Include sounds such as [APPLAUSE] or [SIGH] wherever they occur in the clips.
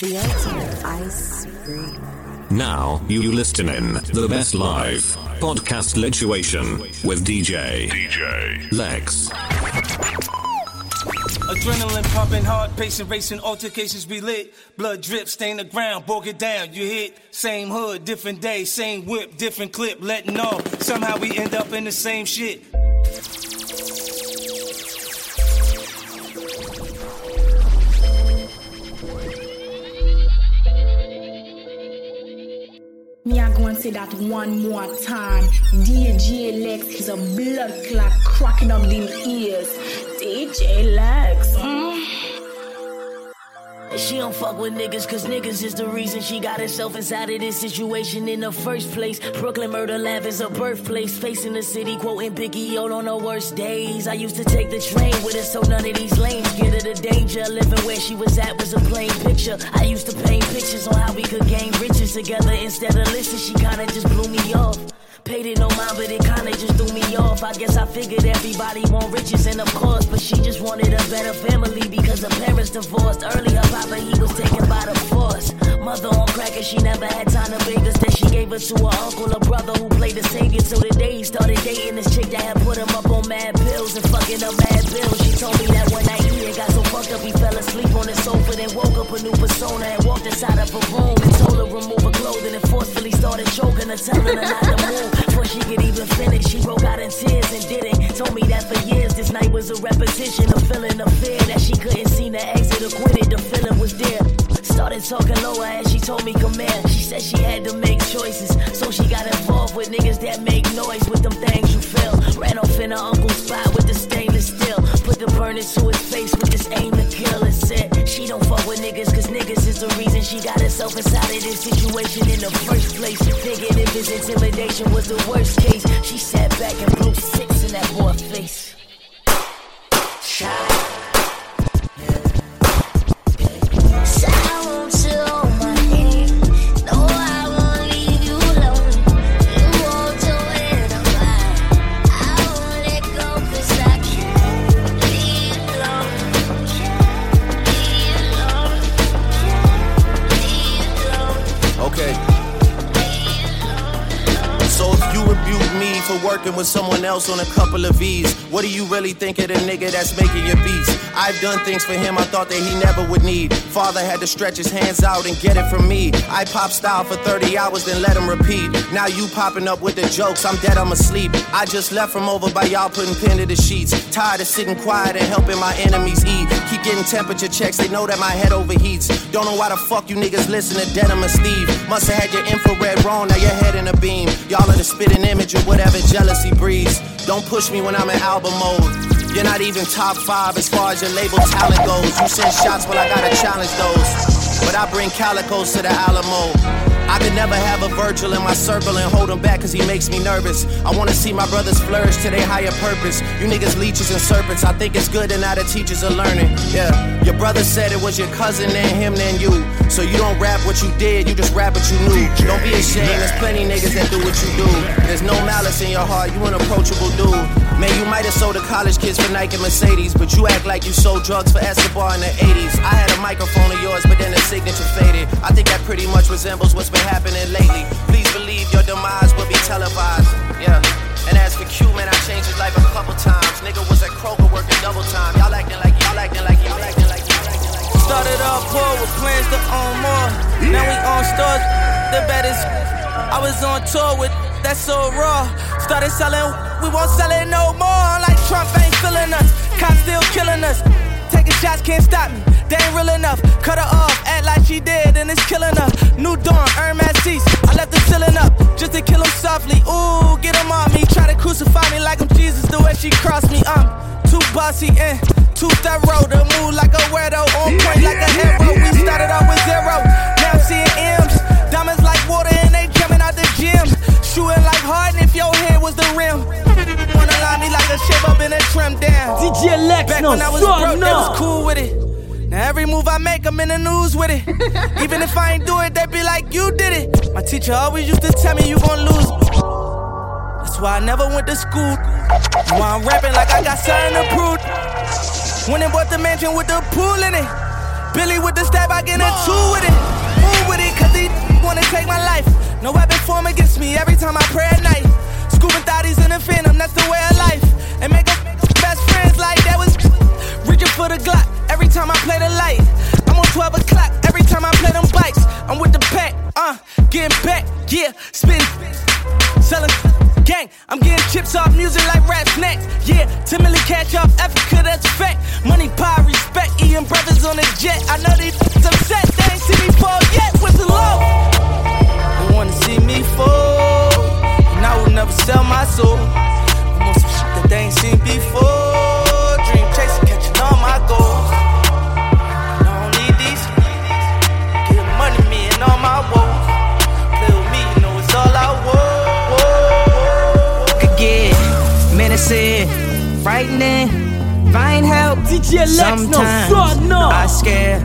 The ultimate ice free. Now you listen in the best live podcast lituation with DJ DJ Lex. Adrenaline pumping, heart pacing, racing, altercations be lit. Blood drip, stain the ground, broke it down. You hit same hood, different day, same whip, different clip, letting off. Somehow we end up in the same shit. Me, I go and say that one more time. DJ Lex is a blood clot cracking up them ears. DJ Lex. She don't fuck with niggas, cause niggas is the reason she got herself inside of this situation in the first place. Brooklyn Murder Lab is her birthplace. Facing the city, quoting Biggie out on her worst days. I used to take the train with her, so none of these lanes get her the danger. Living where she was at was a plain picture. I used to paint pictures on how we could gain riches together instead of listen. She kinda just blew me off. Paid it no mind, but it kinda just threw me off. I guess I figured everybody want riches and of course, but she just wanted a better family because her parents divorced early. Her papa he was taken by the force. Mother on crack and she never had time to beg us. Then she gave her to her uncle, a brother who played the savior. So the day he started dating this chick that had put him up on mad pills and fucking up mad bills. She told me that one night got so fucked up he fell asleep on the sofa, then woke up a new persona and walked inside of a room and told her remove her clothing and forcefully started choking her, telling her not to move. Before she could even finish, she broke out in tears and didn't. Told me that for years this night was a repetition of feeling of fear that she couldn't see the exit or quit it. The feeling was there. Started talking lower as she told me come command. She said she had to make choices, so she got involved with niggas that make noise with them things you feel. Ran off in her uncle's spot with the stainless steel. Put the burner to his is the reason she got herself inside of this situation in the first place. Thinking if his intimidation was the worst case, she sat back and blew six in that boy's face. Shot. Working with someone else on a couple of V's, what do you really think of the nigga that's making your beats? I've done things for him I thought that he never would need. Father had to stretch his hands out and get it from me. I pop style for 30 hours, then let him repeat. Now you popping up with the jokes, I'm dead, I'm asleep. I just left from over by y'all putting pen to the sheets. Tired of sitting quiet and helping my enemies eat. Keep getting temperature checks, they know that my head overheats. Don't know why the fuck you niggas listen to Denim and Steve. Must have had your infrared wrong, now your head in a beam. Y'all are the spitting image of whatever jealousy breeds. Don't push me when I'm in album mode. You're not even top five as far as your label talent goes. You send shots, but I gotta challenge those. But I bring calicos to the Alamo. I could never have a Virgil in my circle and hold him back cause he makes me nervous. I wanna see my brothers flourish to their higher purpose. You niggas leeches and serpents, I think it's good and now the teachers are learning. Yeah, your brother said it was your cousin and him then you. So you don't rap what you did, you just rap what you knew. Don't be ashamed, there's plenty niggas that do what you do. There's no malice in your heart, you an approachable dude. Man, you might have sold the college kids for Nike and Mercedes, but you act like you sold drugs for Escobar in the 80s. I had a microphone of yours, but then the signature faded. I think that pretty much resembles what's been happening lately. Please believe your demise will be televised. Yeah. And as for Q, man, I changed his life a couple times. Nigga was at Kroger working double time. Y'all acting like y'all acting like y'all acting like y'all acting like. Started off poor with plans to own more. Now we own stores, the baddest. I was on tour with that so raw. Started selling, we won't sell it no more. Like Trump ain't feeling us, cops still killing us. Taking shots can't stop me, they ain't real enough. Cut her off, act like she did, and it's killing her. New dawn, earn my seats. I left the ceiling up just to kill him softly. Ooh, get him on me. Try to crucify me like I'm Jesus, the way she crossed me. I'm too bossy and too thorough to move like a weirdo, on point like a hero. We started off with zero, now I'm seeing M's. Diamonds like water and they jumping out the gym. Shooting like Harden if your head was the rim. Wanna lie me like a shape up in a trim down. DJ Lex, Back no, when I was broke, they no. was cool with it. Now every move I make, I'm in the news with it. [LAUGHS] Even if I ain't do it, they be like, you did it. My teacher always used to tell me you gon' lose. That's why I never went to school. Why I'm rapping like I got something to prove. When they bought the mansion with the pool in it. Billy with the stab, I get a two with it. Move with it, cause these [LAUGHS] wanna take my life. No weapon form against me every time I pray at night. Scuba thotties in the phantom, that's the way of life. And make up [LAUGHS] best friends like that was reaching for the Glock every time I play the light. I'm on 12 o'clock every time I play them bikes. I'm with the pack, uh, getting back, yeah, spin, selling gang. I'm getting chips off music like rap snacks. Yeah, timidly catch off Africa, that's a fact. Money, power, respect, Ian brothers on the jet. I know they upset, they ain't see me fall yet. What's the low? They wanna see me fall, and I will never sell my soul. I'm on some shit that they ain't seen before. DJ Lex, no, Sometimes no. I scare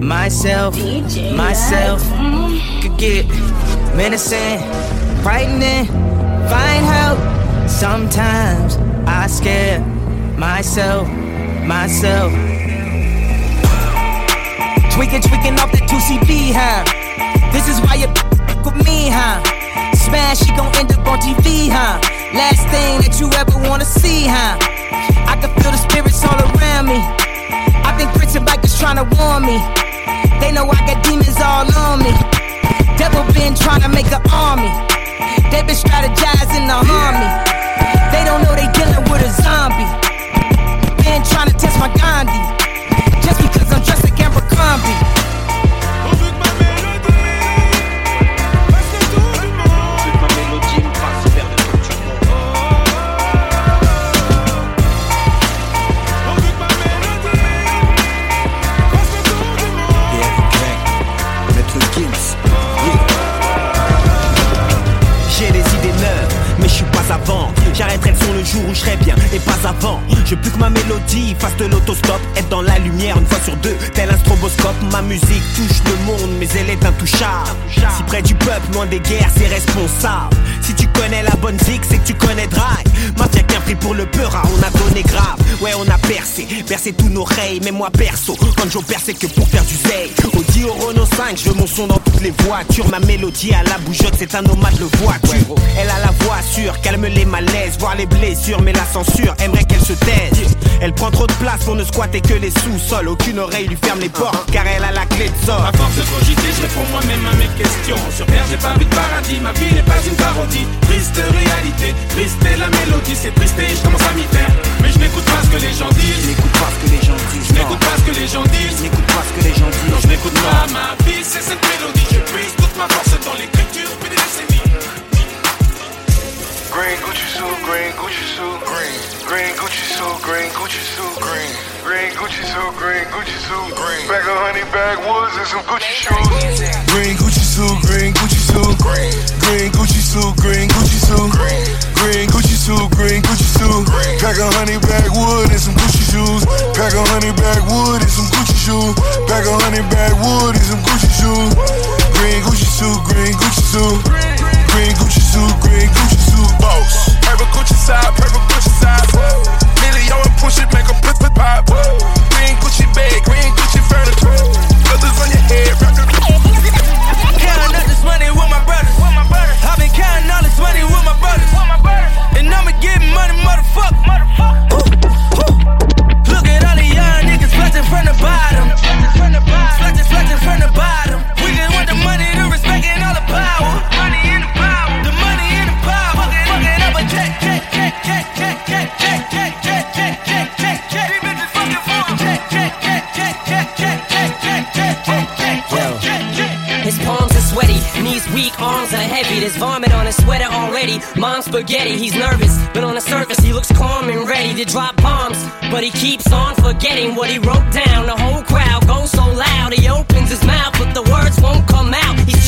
myself, DJ myself. Mm-hmm. Could get menacing, frightening, find help. Sometimes I scare myself, myself. Tweaking, tweaking off that 2CB, huh? This is why you with me, huh? Smash, she gon' end up on TV, huh? Last thing that you ever wanna see, huh? I can feel the spirits all around me. I think prison bikers tryna warn me. They know I got demons all on me. Devil been tryna make an army. They been strategizing to harm me. They don't know they dealing with a zombie. Been tryna test my Gandhi. Le jour où je bien, et pas avant. Je plus que ma mélodie fasse de l'autostop. Être dans la lumière une fois sur deux, tel un stroboscope. Ma musique touche le monde, mais elle est intouchable. Si près du peuple, loin des guerres, c'est responsable. Si tu connais la bonne zik, c'est que tu connais Dry. Mafia qu'un prix pour le peur, on a donné grave. Ouais, on a percé, percé tous nos reilles, mais moi perso, quand j'opère, c'est que pour faire du zay. Audi au Renault 5, je veux mon son dans toutes les voitures. Ma mélodie à la bougeotte, c'est un nomade le voiture. Elle a la voix sûre, calme les malaises, voir les blessures, mais la censure aimerait qu'elle se taise. Elle prend trop de place pour ne squatter que les sous-sols. Aucune oreille lui ferme les portes, car elle a la clé de sort. À force de cogiter, je réponds moi-même à mes questions. Sur terre, j'ai pas vu de paradis, ma vie n'est pas une parodie. Triste réalité, triste est la mélodie, c'est triste et je commence à m'y faire. Mais je n'écoute pas ce que les gens disent. N'écoute pas ce que les gens disent. Je n'écoute pas ce que les gens disent. N'écoute pas ce que les gens disent. Non, je n'écoute pas ma vie, c'est cette mélodie. Je puise toute ma force dans l'écriture depuis des décennies. Green Gucci suit, green Gucci suit, green. Green Gucci suit, green Gucci suit, green. Green Gucci suit, green Gucci suit, green. Bag of honey backwoods and some Gucci shoes. Green Gucci suit, green Gucci suit, green. Green Gucci suit, green Gucci suit, green. Green Gucci suit, green Gucci suit. Pack of honey backwood and some Gucci shoes. Pack of honey backwood and some Gucci shoes. Pack of honey backwood and some Gucci shoes. Green Gucci suit, green Gucci suit. Green Green Gucci suit, green Gucci suit, boss. Purple Gucci side, purple Gucci side. Million and push it, make a pit pit pop. Green Gucci bag, green Gucci furniture. There's vomit on his sweater already. Mom's spaghetti, he's nervous, but on the surface he looks calm and ready to drop bombs. But he keeps on forgetting what he wrote down. The whole crowd goes so loud, he opens his mouth, but the words won't come out. He's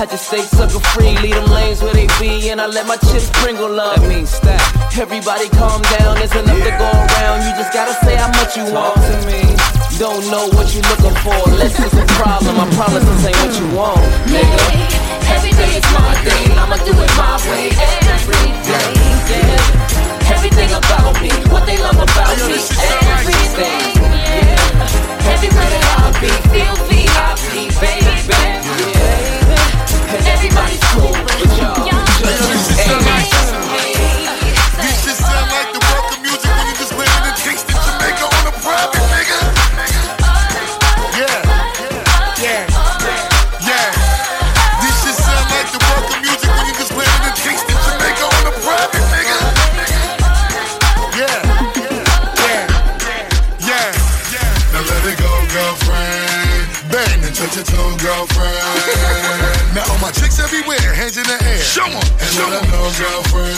I just stay sucker free, leave them lanes where they be, and I let my chips sprinkle up. That means stack. Everybody calm down, there's enough to go around. You just gotta say how much you want to me. Don't know what you're looking for, less is a problem. I promise this ain't what you want, nigga. Every day is my day, I'ma do it my way. Every day, yeah. Everything about me, what they love about me. Everything, yeah. Everywhere that I be, feel VIP, baby. Cool everywhere, hands in the air. Show 'em, and show let 'em know, girlfriend.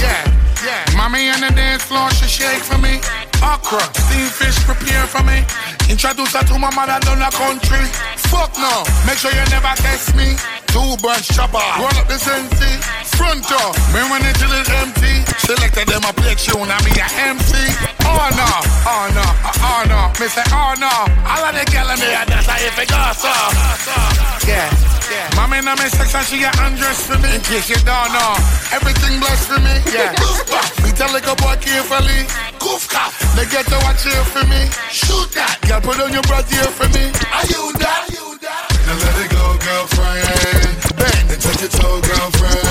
Yeah, yeah. Mommy on the dance floor, she shake for me. Okra, steamed fish prepare for me. Introduce her to my mother down the country. Fuck no, make sure you never test me. Two bunch chopper, roll up the sensei. Front door, me when it till it's empty. Selected them a play tune, I me a MC. Oh no, oh no, oh no. Me say oh no. All of the gal in there, that's how if it goes so. Yeah, yeah. Mommy in my section, she get undressed for me. In case you don't know, everything blessed for me. Yeah. [LAUGHS] me tell like a boy carefully. Goof cop, they get to watch here for me. Shoot that, girl, put on your breath here for me. Are you that? Are you that? Now let it go, girlfriend. Bang and touch your toe, girlfriend.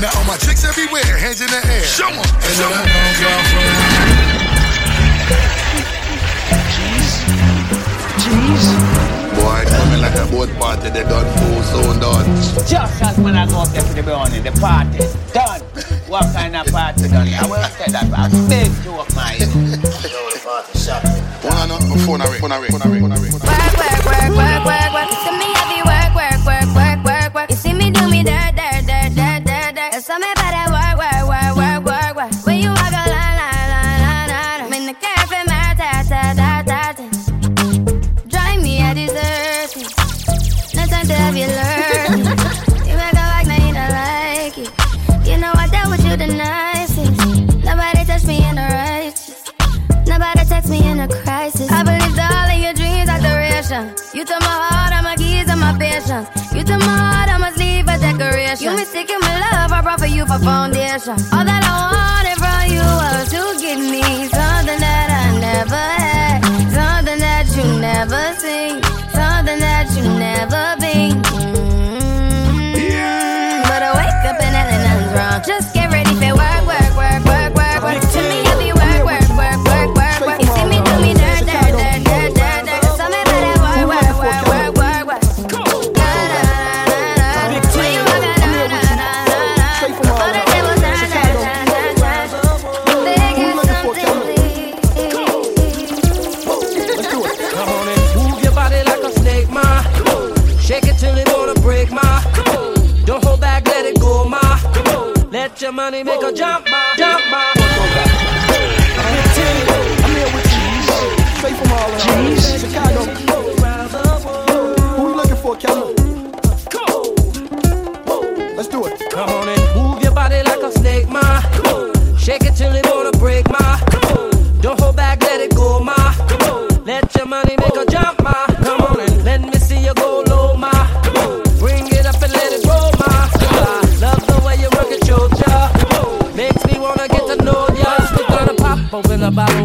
Now all my chicks everywhere, hands in the air. Show 'em, and show let 'em. her know, girlfriend. Jeez. Jeez. Boy, coming like a boat party, they done full soon done. Just as when I go up there for the burning, the party done. What kind of party done? I will say that a big joke, man. One on the phone, I ring, phone, I ring, phone, I ring, phone, I ring. Work, foundation. about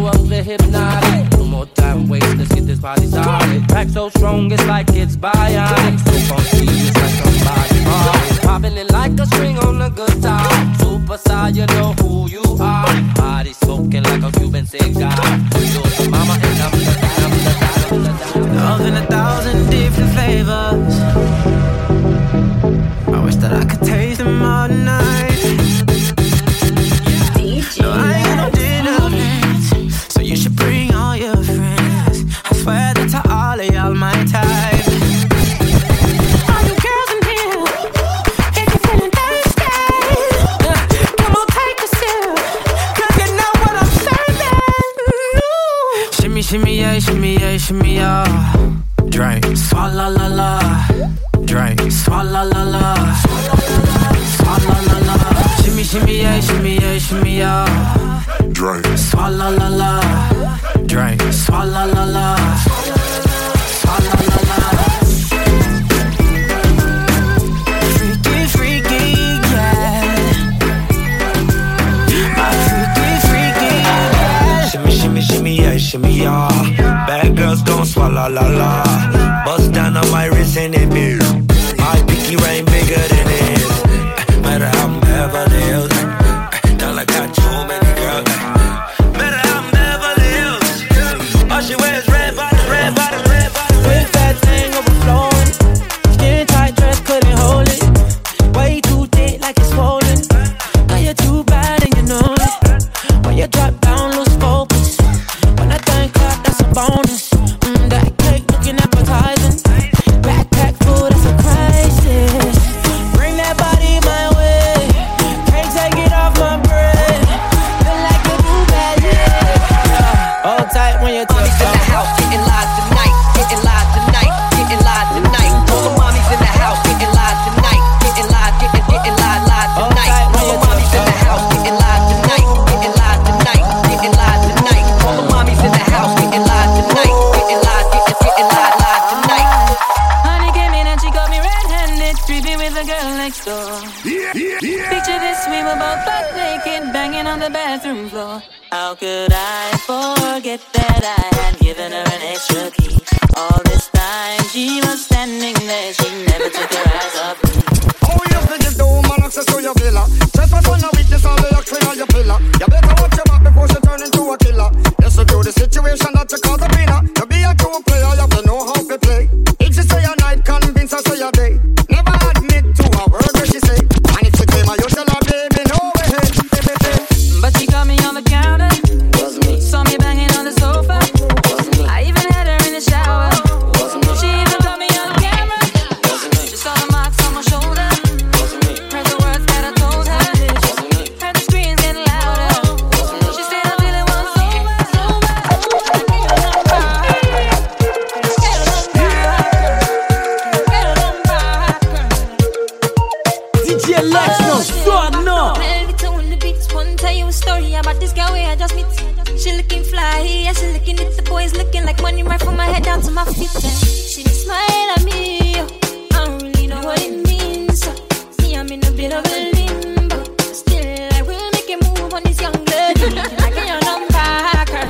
down on young. Can I get your number, girl?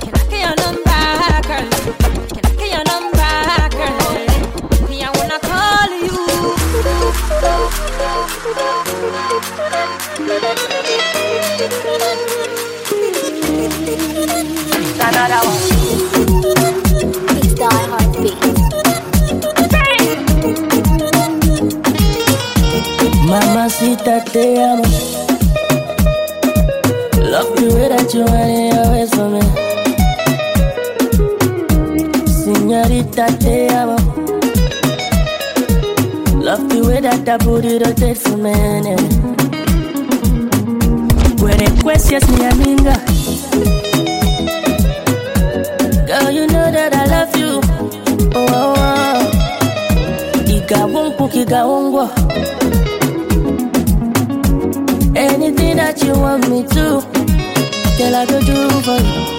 Can I get your number, girl? Can I get your number, girl? Me, I wanna call you. Mamacita, te amo. that booty rotate for me. When it questions me, I. Girl, you know that I love you. Oh, oh, oh. Igawongu, igawongu. Anything that you want me to, girl, I go do for you.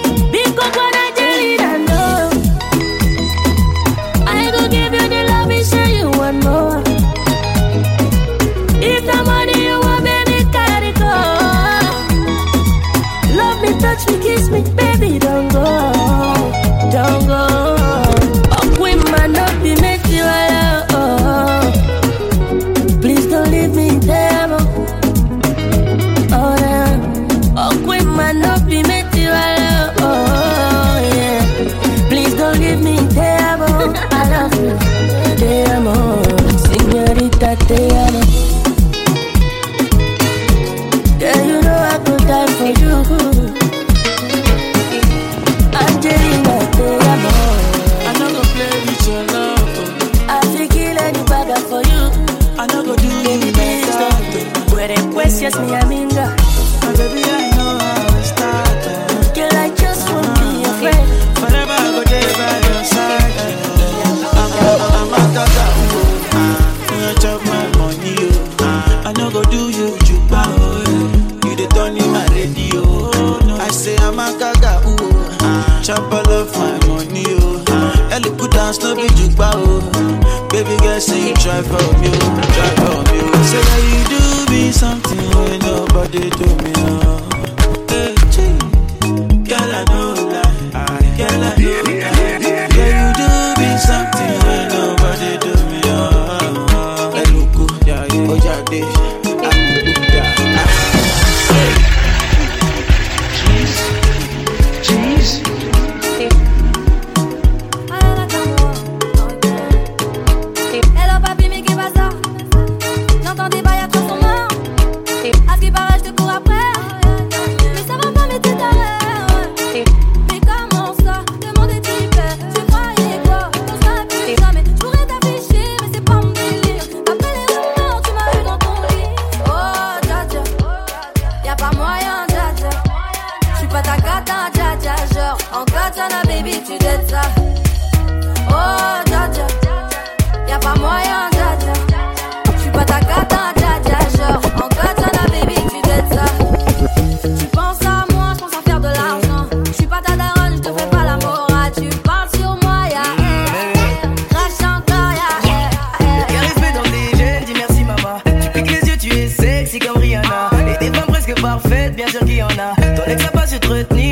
would need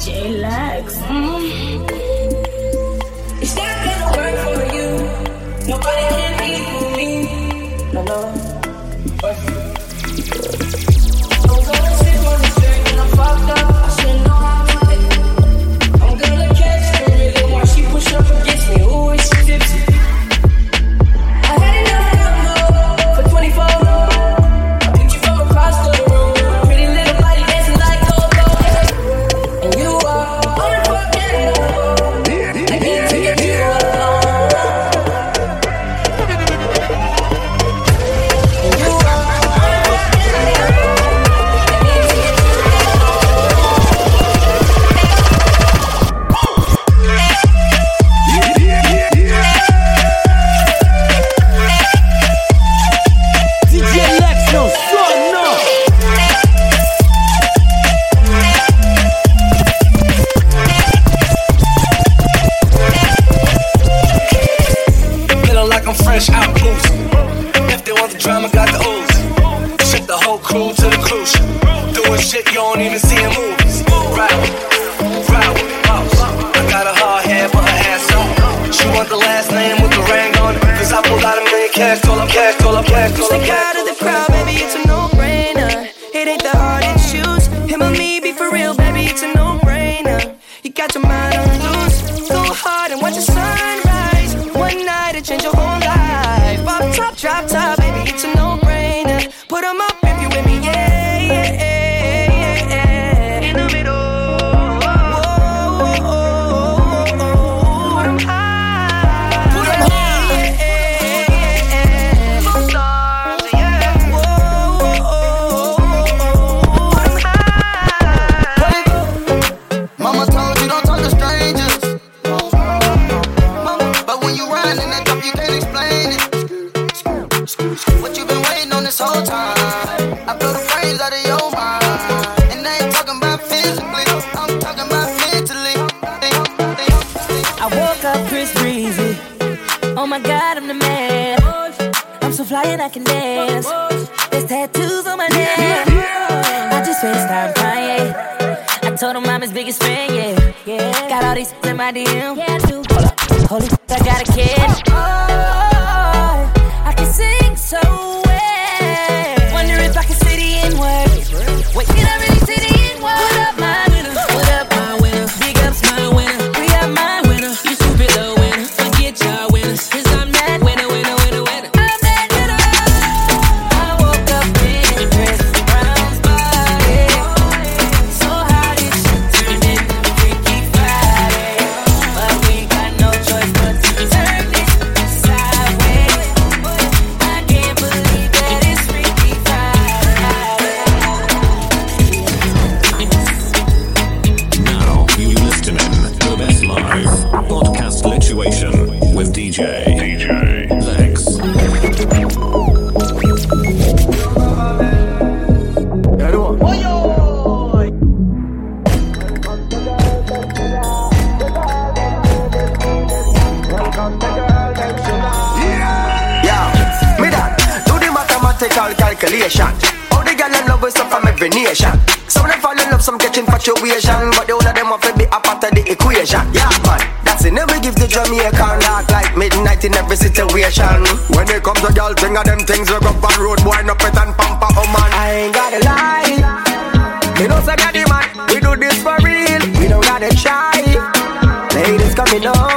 J-Lux. Mm. my DM. Yeah. Cause he never give the Jamaican dark like midnight in every situation. When it comes to girl thing of them things, we go on road, wind up it and pamper, oh man. I ain't gotta lie. You know, some the man, we do this for real. We don't gotta try. Ladies coming on.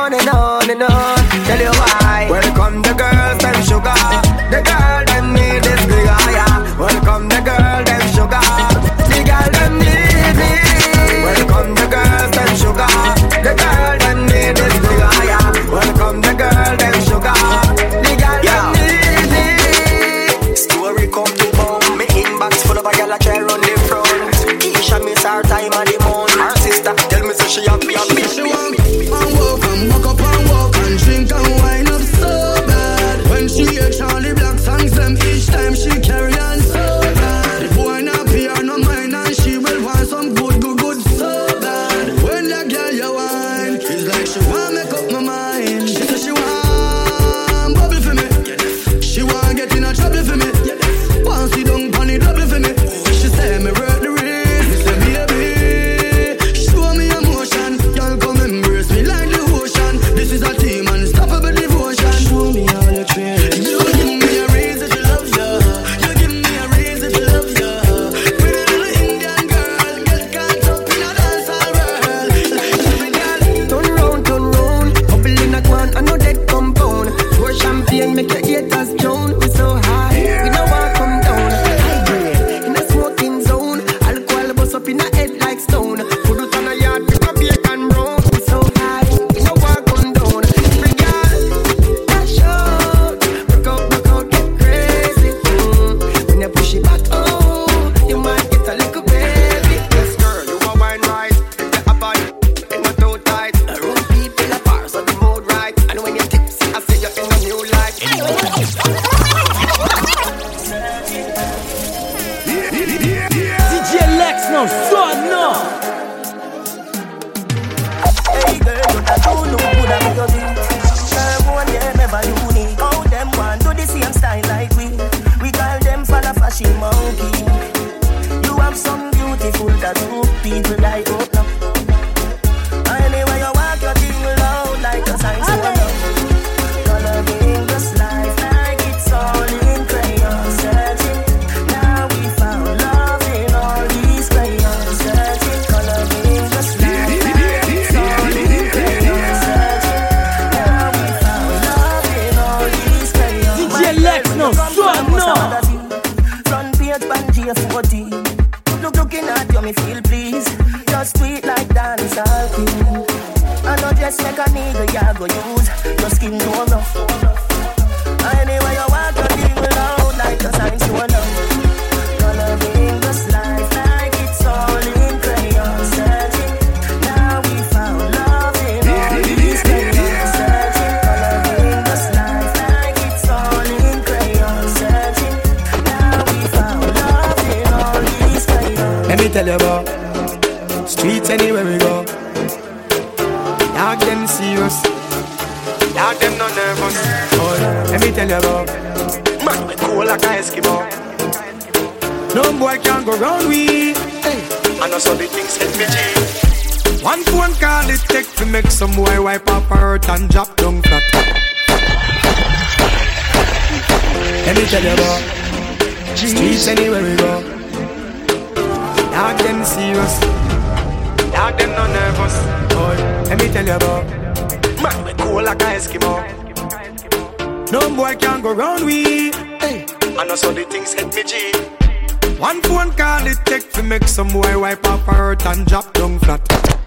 Let me tell you about streets anywhere we go. Dark them serious, dark them no nervous. Boy, let me tell you about man we cool like a Eskimo. No boy can go round we. Hey, know so the things hit me G. One phone call it take to make some boy wipe up her hurt and drop down flat.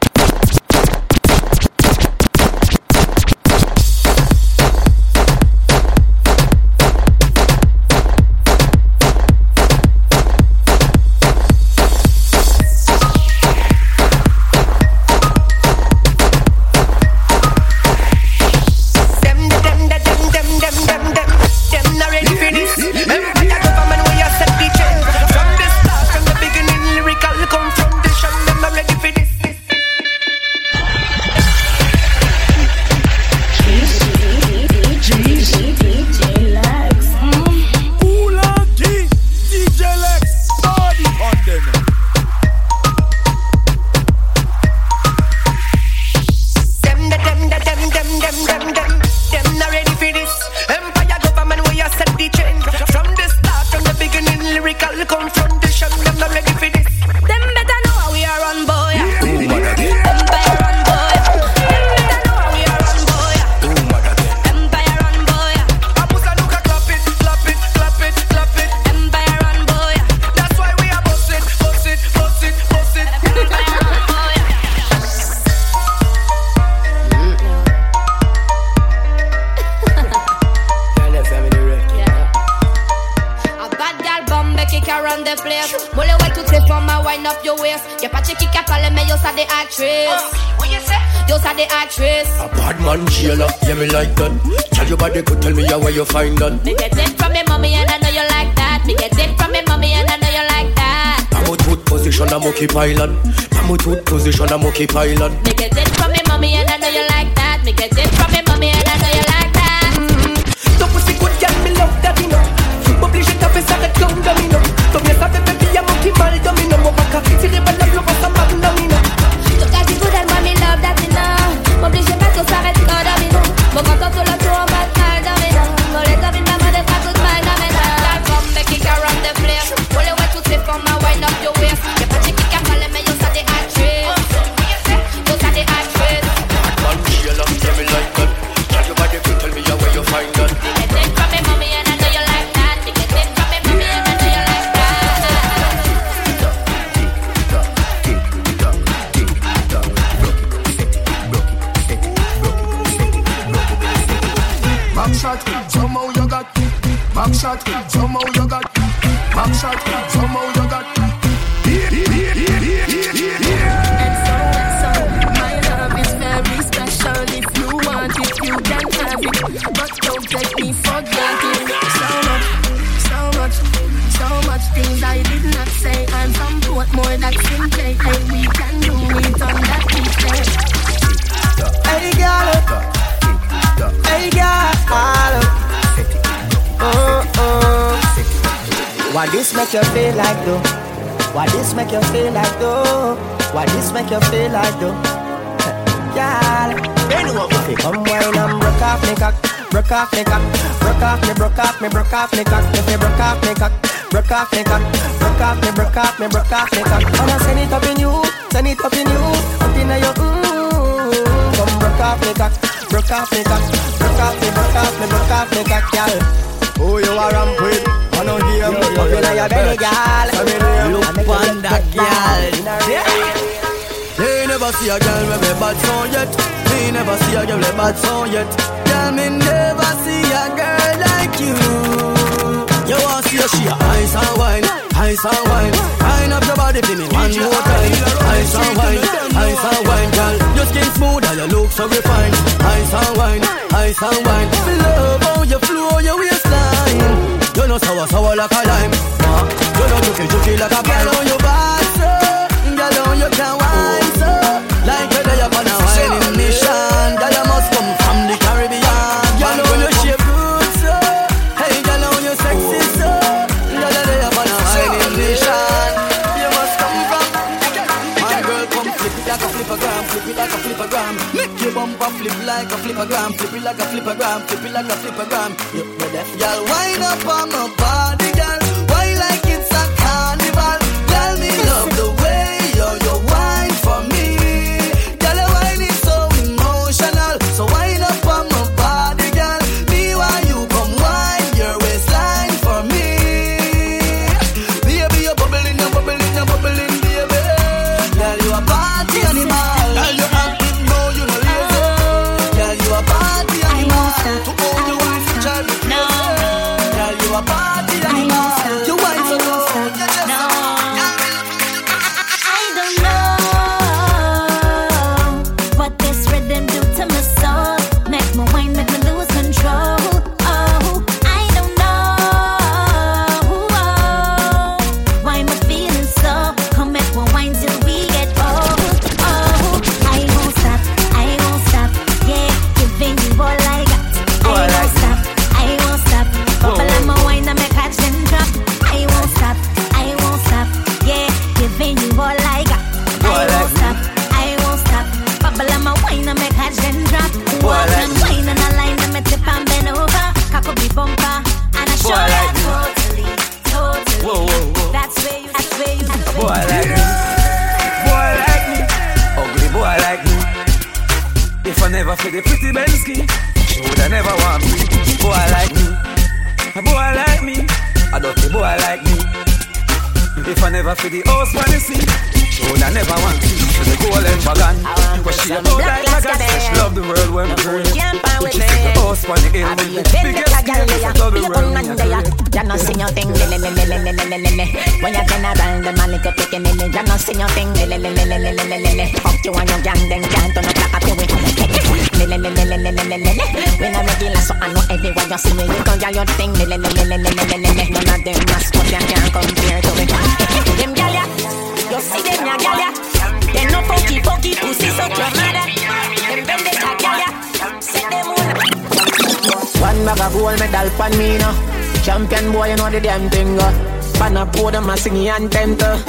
at the actress. A bad man jailer, yeah me like that. Tell your body could tell me how where you find that. Me get it from me mommy and I know you like that. Me get it from me mommy and I know you like that. I'm a tooth position, a monkey pilot. I'm a tooth position, a monkey pilot. Me get it from me mommy and I know you like that. Me get it from me mommy and I know you like that. The pussy good girl, me love that you know. Obligé de taper ça, arrête comme domino. Ton bien ça fait baby, y'a mon qui mal domino. Mon bac à tirer make you feel like though? Why this make you feel like though? Why this make you feel like though? Girl, if you come wine and broke off me cock, broke off me cock, broke off me, broke off me, broke off me cock. If you broke off me cock, broke off me cock, broke off me, broke off me, broke off me cock. Wanna send it up in you, send it up in you, up in your mm. Come broke off me cock, broke off me cock, broke off me, broke off me, broke off me cock, girl. Who you are ramp with? Know hear me. Up in your belly, girl. Look on that girl. They never see a girl with me bad song yet. Me never see a girl with bad song yet. Girl, me never see a girl like you. You want to see a she a ice and wine, ice and wine. Wine up your body for me one more time. Ice and wine, ice and wine, girl. Your skin smooth and your look so refined. Ice and wine, ice and wine. Love how you flow your waistline. You know sour sour like a lime. Uh, you know juky juky like a girl on your body. So, girl on you can wine so. Like bumper flip like a flipper gram, flip it like a flipper gram, flip it like a flipper flippergram. You know Y'all wind up on my body, girl. Champion boy, you know the damn thing. Uh. Pan a podium, I sing your anthem. Uh.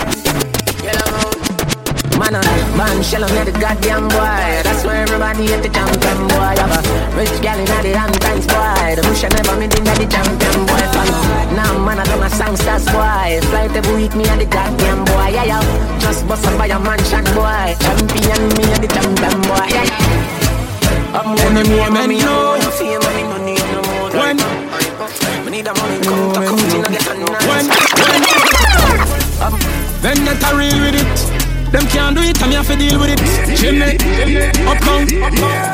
Man, uh, man, shell on the goddamn boy. That's why everybody hate the champion boy. Have a rich gal in the Hamptons boy. The bush never made in the champion boy. Fan. Now man, I don't a songsters boy. Flight every week, me and the goddamn boy. Yeah, yeah. Just bust up by a mansion boy. Champion, me and the champion boy. Yeah, yeah. I'm gonna know me know. Fame, that I real with it. Them can't do it, I'm here to deal with it. Chimney, uptown,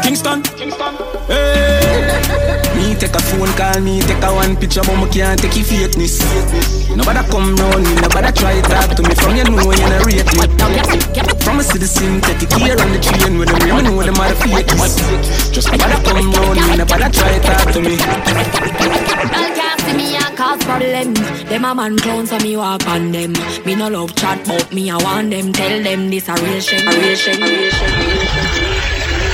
Kingston, Kingston, hey. Me take a phone call, me take a one picture, but me can't take your fakeness. Nobody come round me, nobody try talk to me. From you know you not rate me. From a citizen, take the care on the train with them. You know them are the fakeness. Just nobody come round me, nobody try talk to me. Girl can't see me and cause problem. Them a man clowns so me walk on them. Me no love chat but me I want them. Tell them this a real shame, a real shame, a real shame, a real shame.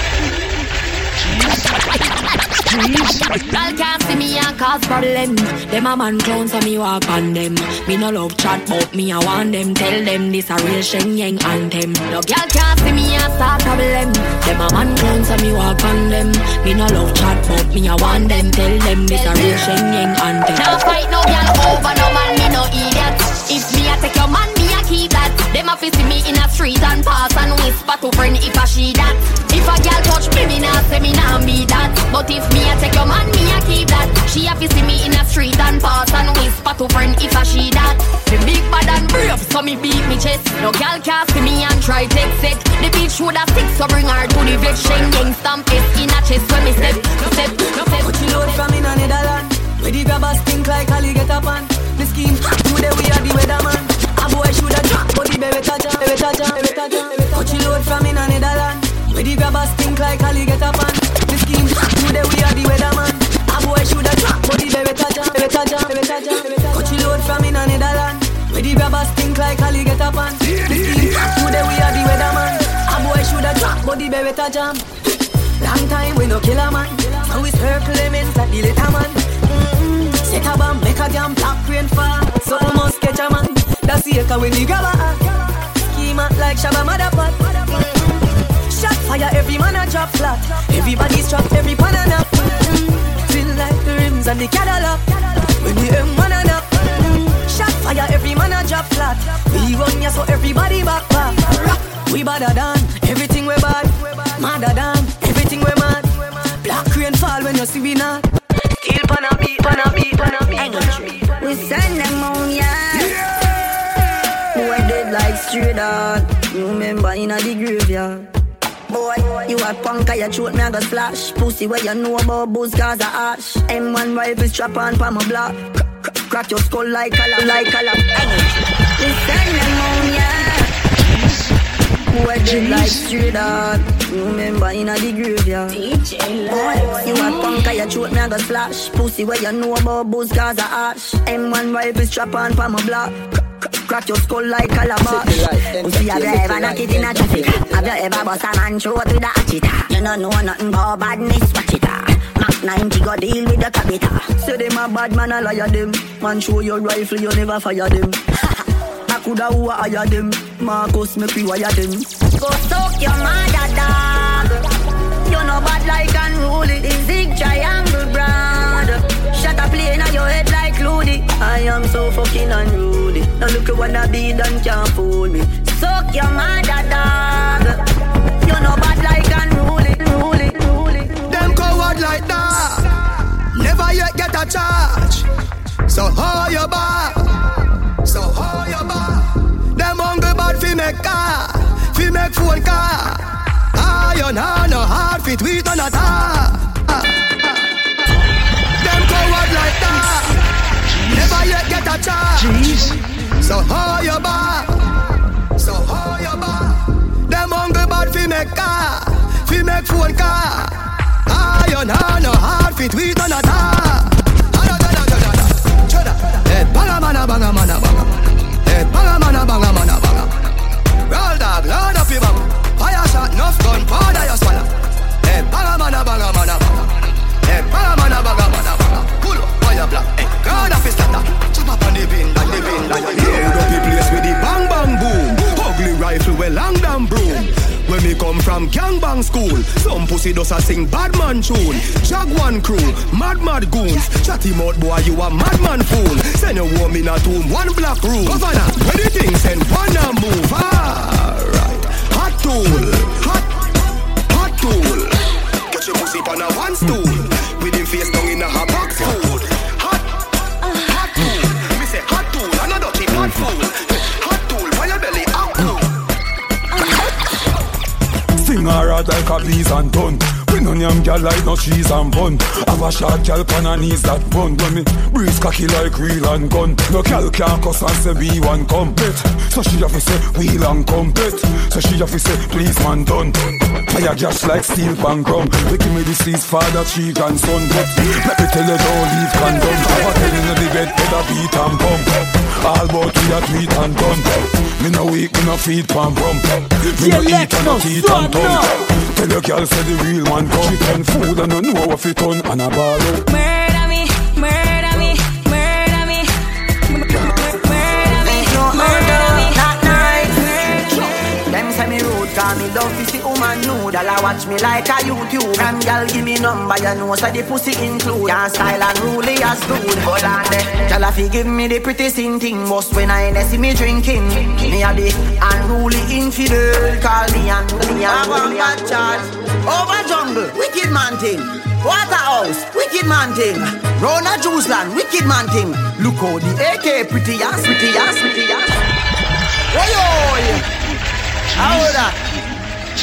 Girl can't see me and cause problem. Them a man clowns so me walk on them. Me no love chat but me I want them. Tell them this a real Shen Yeng anthem. No girl can't see me and start problem. Them a man clowns so me walk on them. Me no love chat but me I want them. Tell them this a real Shen Yeng anthem. Now fight no girl over no man me no idiot. If me a take your man me keep that. Them a see me in a street and pass and whisper to friend if I she that. If a girl touch me me nah say me nah be that. But if me a take your man, me a keep that. She a see me in a street and pass and whisper to friend if a she that. Me big bad and brave, so me beat me chest. No can see me and try take set. The bitch would have stick, so bring her to the vet. Shen gang stamp it in a chest when me step, no step, no step. Put your load from in a Netherland. Where the grabbers stink like Ali get up on. The scheme, today we are the weatherman. Baby touch him, baby touch him, baby touch. Put your load from in Netherland. Where the grabbers stink like Ali get on. The scheme, today we are the weatherman. A boy shoulda drop, but the baby touch him, baby touch him, baby touch him. Put load from in Netherland. Where the stink like Ali get on. The scheme, today we are the weatherman. A boy shoulda drop, but the baby. Long time we no kill a man. Now we circle them inside the little man. Mm-hmm. Set a bomb, make a damn black rain fall. So we must catch a man. That's the echo when the grabber. Schema like Shabba Motherpot. Shot fire, every man a drop flat. Everybody's trapped, every pan a nap. Feel like the rims and the Cadillac. When the M1 a nap. Shot fire, every man a drop flat. We run ya so everybody back back. We badder than everything we bad. Madder than everything we mad. Black rain fall when you see we not. Still pan a beat, pan a beat. Straight out. You remember in a the graveyard. Boy, you a punk, I throat me a go slash. Pussy where you know about booze, cause a ash. M1 rifle strap on pa my block. Crack, your skull like a lap, like a lap. We send them on, yeah. Boy dead like straight out. You remember in a the graveyard. Boy, you a punk, I throat me a go slash. Pussy where you know about booze, cause a ash. M1 rifle strap on pa my block. Crack, your skull like calabash. Pussy, have you ever knocked it in a traffic? Have you ever bust a man throat with a hatchet? You don't know nothing about badness, watch it. Ah. Mac 90 go deal with the cabita. Say them a bad man, I liar them. Man, show your rifle, you never fire them. [LAUGHS] I coulda who a hire them. Marcus, make we wire them. Go soak your mother, dog. You know bad like unruly. The zig triangle brand. Your head like Looney. I am so fucking unruly. Now look you wanna be done, can't fool me. Soak your mother, dog. You know bad like unruly, unruly, unruly. Them coward like that. Never yet get a charge. So how you back? So how you back? Them hungry bad fi make car, fi make phone car. Iron hand no hard fit tweet on a yet get a. So how you back? So how you back? Them hungry bad fi make car, fi make phone car. Iron hand no hard fit tweet on a tar. Head eh, banga mana banga mana banga. Head eh, banga mana banga mana banga. Roll dog, load up your bang. Fire shot, enough gun, powder your swallow. Head banga mana banga mana banga. Head banga mana banga mana banga. Pull up, fire black. Hey, round up his starter. Up on the bin, like the bin, like the bin. Load up the place with the bang bang boom. Ugly rifle with long damn broom. When me come from gangbang school, some pussy does a sing bad man tune. Jaguan crew, mad mad goons. Chatty mouth boy, you a madman fool. Send a woman in a tomb, one black room. Governor, when the thing send one a move. Alright, hot tool, hot, hot tool. Get your pussy on a one stool. With him face down in a hot box out cool? Sing her out like a bees and done. No yam gal like no cheese and bun. Have a short gal pan her knees that bun. When me breeze cocky like real and gun. No gal can cuss and say we one come bet. So she have to say wheel and come. So she have to say please man done. Fire like steel pan grum. They give me the seeds father, cheek and son. But let me tell you don't leave condom. Have a tell in the bed, better beat and pump. All about we a tweet and done. Me no weak, me no feed pan rum. Me no eat and no teeth and tongue. Tell your girl say the real man come. She turn food and no know what fit on and a ball out. Murder me, murder me, murder me. Murder me, murder me. That night. Them say me call me love to see woman nude. All I watch me like a YouTube. Them girl give me number, you know, so the pussy include. Your style and ruly as good Hold on there. If you give me the pretty thing, most when I see me drinking. Me a the unruly infidel, call me unruly, unruly, bad charge. Over jungle, wicked man thing. Waterhouse, wicked man thing. Rona Juice Land, wicked man thing. Look how the AK pretty ass, pretty ass, pretty ass. Oi, oi. How that?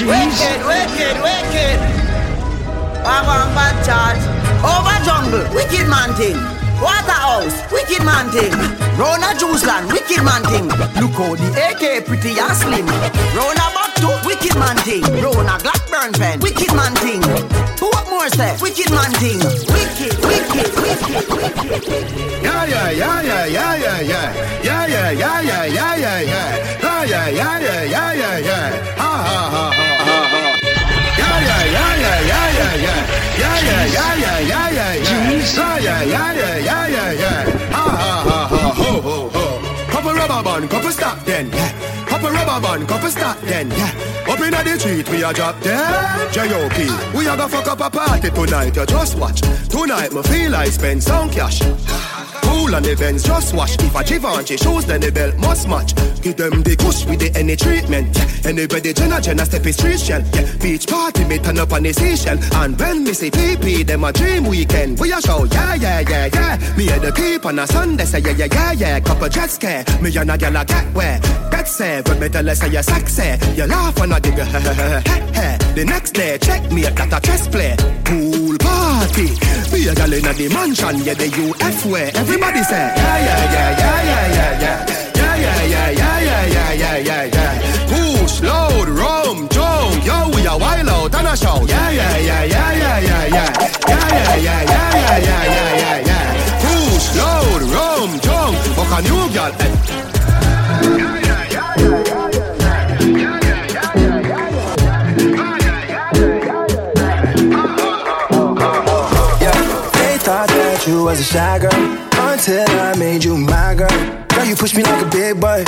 Wicked, wicked, wicked. Wagwan bad charge. Over jungle, wicked man thing. Waterhouse, wicked man thing. Rona Juice Land, wicked man thing. Look how the AK pretty and slim. Rona Batu, wicked man thing. Rona Blackburn pen, wicked man thing. What more say? Wicked man thing. Wicked, wicked, wicked. Yeah, yeah, yeah, yeah, yeah, yeah, yeah. Yeah, yeah, yeah, yeah, yeah, yeah, yeah. Yeah, yeah, yeah, yeah, yeah, yeah, yeah. Ha, ha, ha, ha, ha, ha. Yeah, yeah, yeah, yeah, yeah, yeah, yeah. Yeah, yeah, yeah, yeah, yeah, yeah. Ha, ha, ha, ha, ho, ho, ho. Couple rubber band, couple stop then, yeah. Couple rubber band, couple stop then, yeah. Up inna the street, we a drop dead. J.O.P. We a go fuck up a party tonight, you just watch. Tonight, me feel I spend some cash. Cool on the Benz, just wash. If a Givenchy shoes, then the belt must match. Give them the kush with the any treatment. Yeah. Anybody Jenna Jenna step is street shell. Yeah. Beach party, me turn up on the seashell. And when me say PP, them a dream weekend. We a show, yeah, yeah, yeah, yeah. Me and the keep on a Sunday, say yeah, yeah, yeah, yeah. Couple jet scare, me and a gal a get where. Get say, when me tell her say you sexy. You laugh when I dig [LAUGHS] The next day, check me at that a chess play. Pool party. Be a gal inna the mansion, yeah, the UF way. Everybody say, yeah, yeah, yeah, yeah, yeah, yeah, yeah. Yeah, yeah, yeah, yeah, yeah, yeah, yeah, yeah, yeah. Push, load, rum, jump. Yo, we a wild out and a show. Yeah, yeah, yeah, yeah, yeah, yeah, yeah. Yeah, yeah, yeah, yeah, yeah, yeah, yeah, yeah, yeah. Push, load, rum, jump. Fuck a new girl. eh. Was a shy girl until I made you my girl. Girl, you push me like a big boy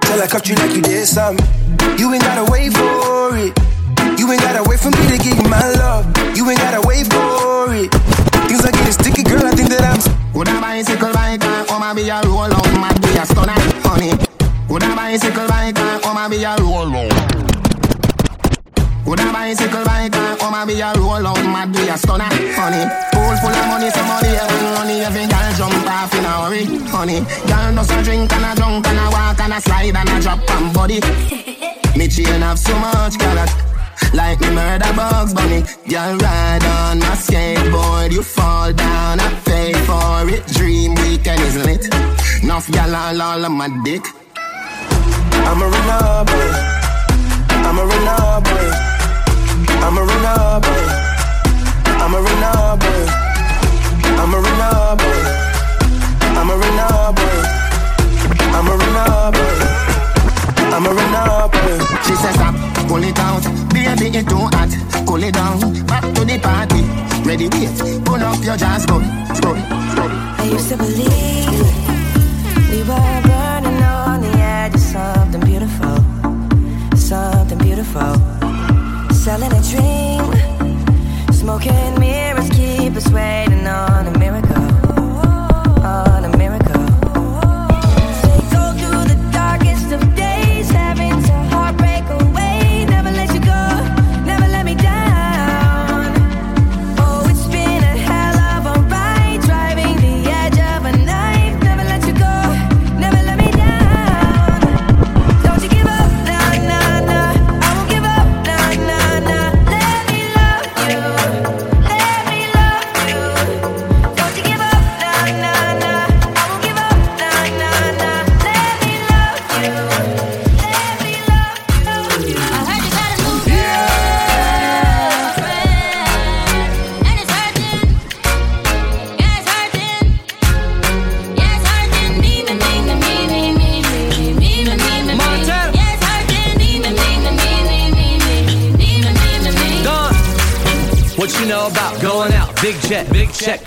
till I cuffed you like you did something. You ain't gotta wait for it. You ain't gotta wait for me to give you my love. You ain't gotta wait for it. Things are getting sticky, girl. I think that I'm. Would a bicycle bike and be a roll out, mad be a stunner, funny. Would a bicycle bike and be a roll out. Would a bicycle bike and come and be a roll out, mad be a stunner, funny. Pool full of money, somebody having money, every girl jump off in a hurry, funny. Girl does a drink and a drunk and a walk and a slide and a drop and body. [LAUGHS] Me chain have so much color. Like me murder bugs bunny Girl ride on my skateboard You fall down, I pay for it Dream weekend is lit Enough y'all all, all on my dick I'm a runner boy. I'm a runner boy. I'm a runner boy. I'm a runner boy. I'm a runner boy. I'm a runner boy. I'm a runner boy. I'm a runner boy. She says stop, pull it out Baby it too hot, cool it down Back to the party, ready wait Pull up your jazz, go, go, go I used to believe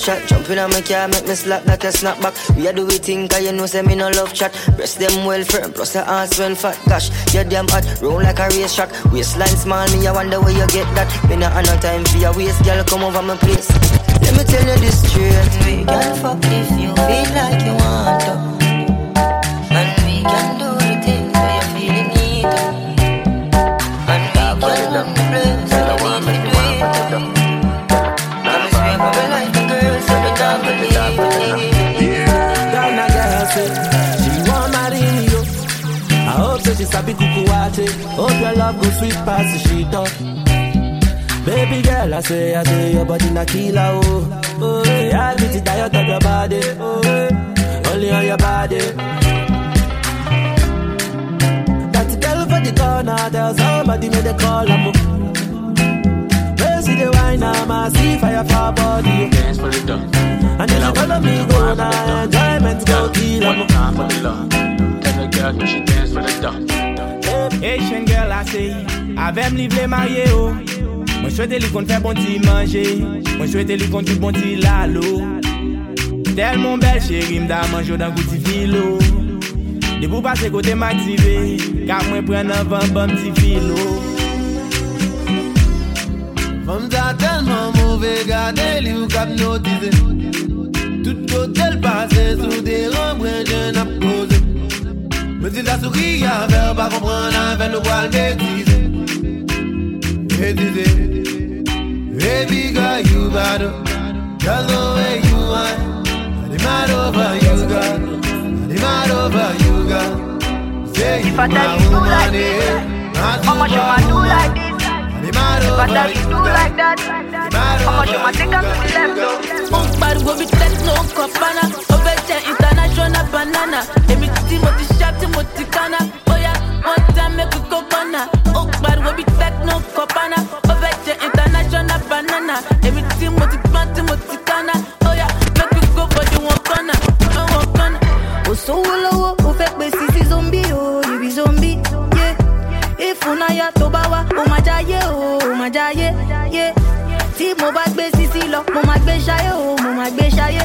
Jump in on my car, make me slap that a snap back. We a do we think, cause you know say me no love chat. Breast them well firm, plus the ass well fat. Gosh, you damn hot, roll like a race track. Waistline small, me I wonder where you get that. Me not have no time for your waist, girl, come over my place. Let me tell you this straight. Can fuck if you feel like you want to. Wate. Hope your love go sweet past the sheet up. Baby girl, I say, I say your body na killer oh. Oh, yeah, I beat it diet of your body. Oh, only on your body. That girl for the corner, there's somebody made a call. I'm Where see the wine, I'm a see fire for body. Dance for the dog. And if you follow me, go now, enjoyment go kill. One time for the love. Tell the girl when she dance for the dog. Asian girl a se, avem li vle marye yo Mwen swete li kon fè bon ti manje Mwen swete li kon tout bon ti lalo. Tel mon bel chéri mda manjo dan gouti filo De pou pase kote m'aktive Ka mwen pren nan van ban ti filo Fom ta telman mouve gade li ou kap notize Tout kote l'pase sou de rembren jen ap koze Me di ta souri a ver, pa kompran an ven nou wal betize Betize Baby girl you bad Just the way you are I'm mad over you girl I'm mad over you girl Say you If I tell do eh? like this, how much you might do like this? If I tell you do like that, how much you might take up to the left. Though? On parle go vite tête non copana Overtime international banana. Emi titi moti sharp ti kana Oh yeah, one time make we go On parle go vite tête non copana Overtime international banana Emi titi moti pan ti moti kana Oh yeah, make we go for the one corner Oh one corner Oh so lowo, o fẹ́ pé sisi zombie o, you be zombie, yeah. Ìfúnnáyà tó bá wá, o máa jáyé o, o máa jáyé, yeah. Tí mo bá gbé sisi lọ, mo máa gbé ṣayé o, mo máa gbé ṣayé.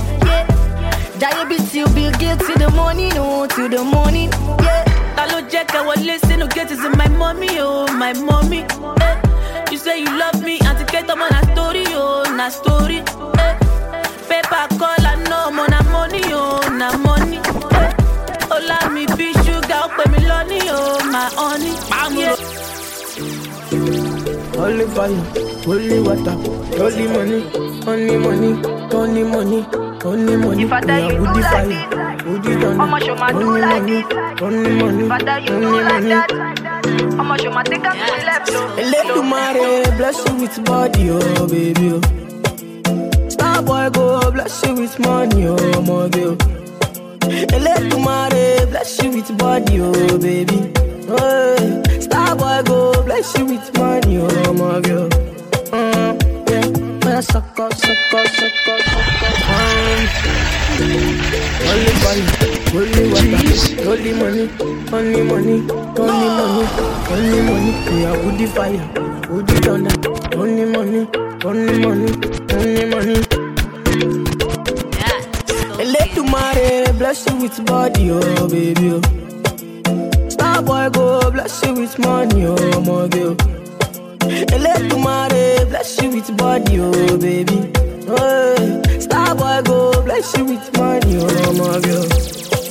Jáyé bí till Bill Gates till the morning o, till the morning, yeah. Ta ló jẹ́ kẹ́ wọlé sínú gate is my mommy oh my mommy. Eh. You say you love me àti kẹ́tọ́ mọ́ na story oh na story. Eh. Paper call I know mo na money oh na money. Eh. Ọlá mi bí ṣúgà ó pè mí lọ́ní oh my honey. Yeah. Only fire, only water, only money, only money, only money, only money. Tell you do like this, would you done how much you do like this? only money, tell you do like that, how much you take up to left? Let the mare bless you with body, oh baby. Oh. Star boy go bless you with money, oh my girl. Olodumare bless you with body, oh baby. Oh. Hey, star boy go bless you with money, oh my girl. Oh. Suck up, suck up. Um, only money, only water, only money, only money, only money, only money. We are woody fire, woody thunder, only money, only money, only money. Olodumare bless you with body, oh baby. Oh. Star boy go bless you with money, oh my girl. Olodumare bless you with body, oh baby. Hey, star boy go bless you with money, oh my girl.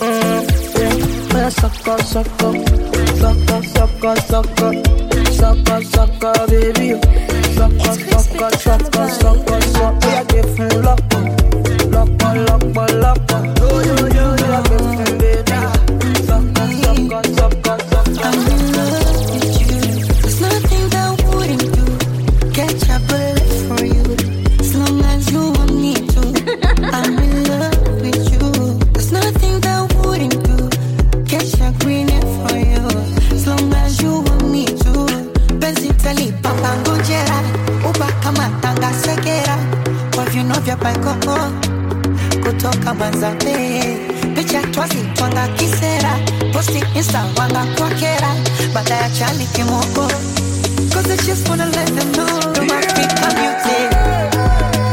Mm, yeah, yeah, suck up, suck up, suck up, suck up, suck up, suck up, suck up, baby. Suck up, suck up, suck up, suck up, suck up. Yeah, give him paikoko. Kutoka Manzambe. Picha kisera. Posti insta wanga ya chali kimoko. Cause I just wanna let them know I'm African beauty. African